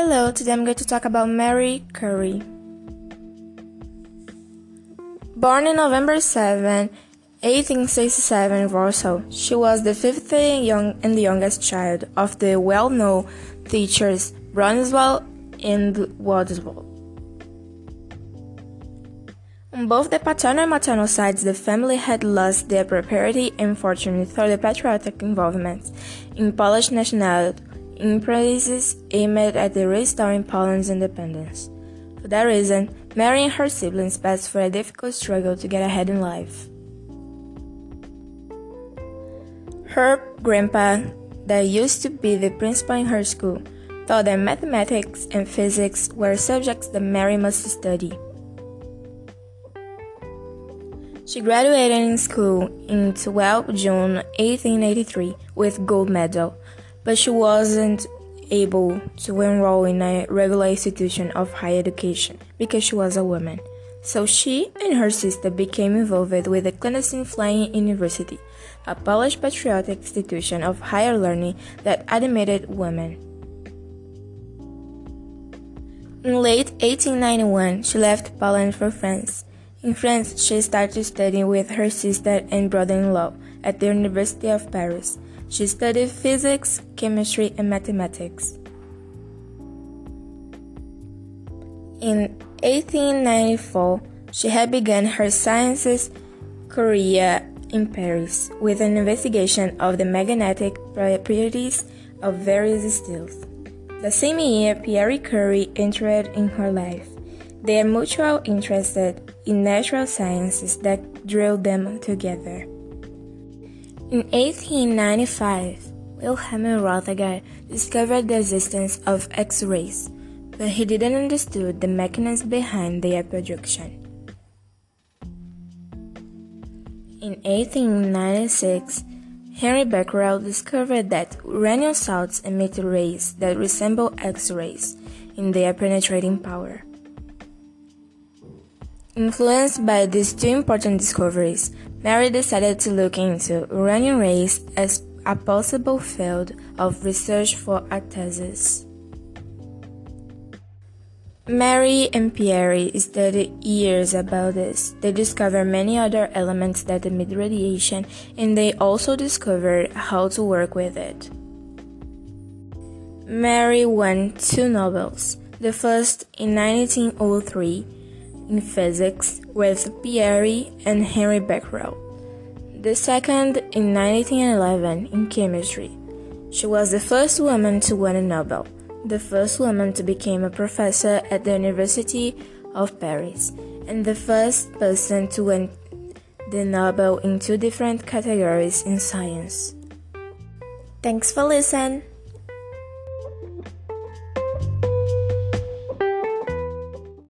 Hello, today I'm going to talk about Mary Curie. Born on November 7, 1867 in Warsaw, she was the fifth young and the youngest child of the well-known teachers Bronislaw and Władysław. On both the paternal and maternal sides, the family had lost their property and fortune through the patriotic involvement in Polish nationality enterprises aimed at the restoring Poland's independence. For that reason, Mary and her siblings passed through a difficult struggle to get ahead in life. Her grandpa, that used to be the principal in her school, thought that mathematics and physics were subjects that Mary must study. She graduated in school in 12 June 1883 with gold medal, but she wasn't able to enroll in a regular institution of higher education because she was a woman. So she and her sister became involved with the clandestine Flying University, a Polish patriotic institution of higher learning that admitted women. In late 1891, she left Poland for France. In France, she started studying with her sister and brother-in-law at the University of Paris. She studied physics, chemistry, and mathematics. In 1894, she had begun her sciences career in Paris with an investigation of the magnetic properties of various steels. The same year, Pierre Curie entered in her life. Their mutual interest in natural sciences that drew them together. In 1895, Wilhelm Röntgen discovered the existence of X-rays, but he didn't understand the mechanism behind their production. In 1896, Henry Becquerel discovered that uranium salts emit rays that resemble X-rays in their penetrating power. Influenced by these two important discoveries, Mary decided to look into uranium rays as a possible field of research for a thesis. Mary and Pierre studied years about this. They discovered many other elements that emit radiation and they also discovered how to work with it. Mary won two Nobels, the first in 1903 in physics with Pierre and Henry Becquerel. The second in 1911 in chemistry. She was the first woman to win a Nobel, the first woman to become a professor at the University of Paris, and the first person to win the Nobel in two different categories in science. Thanks for listening.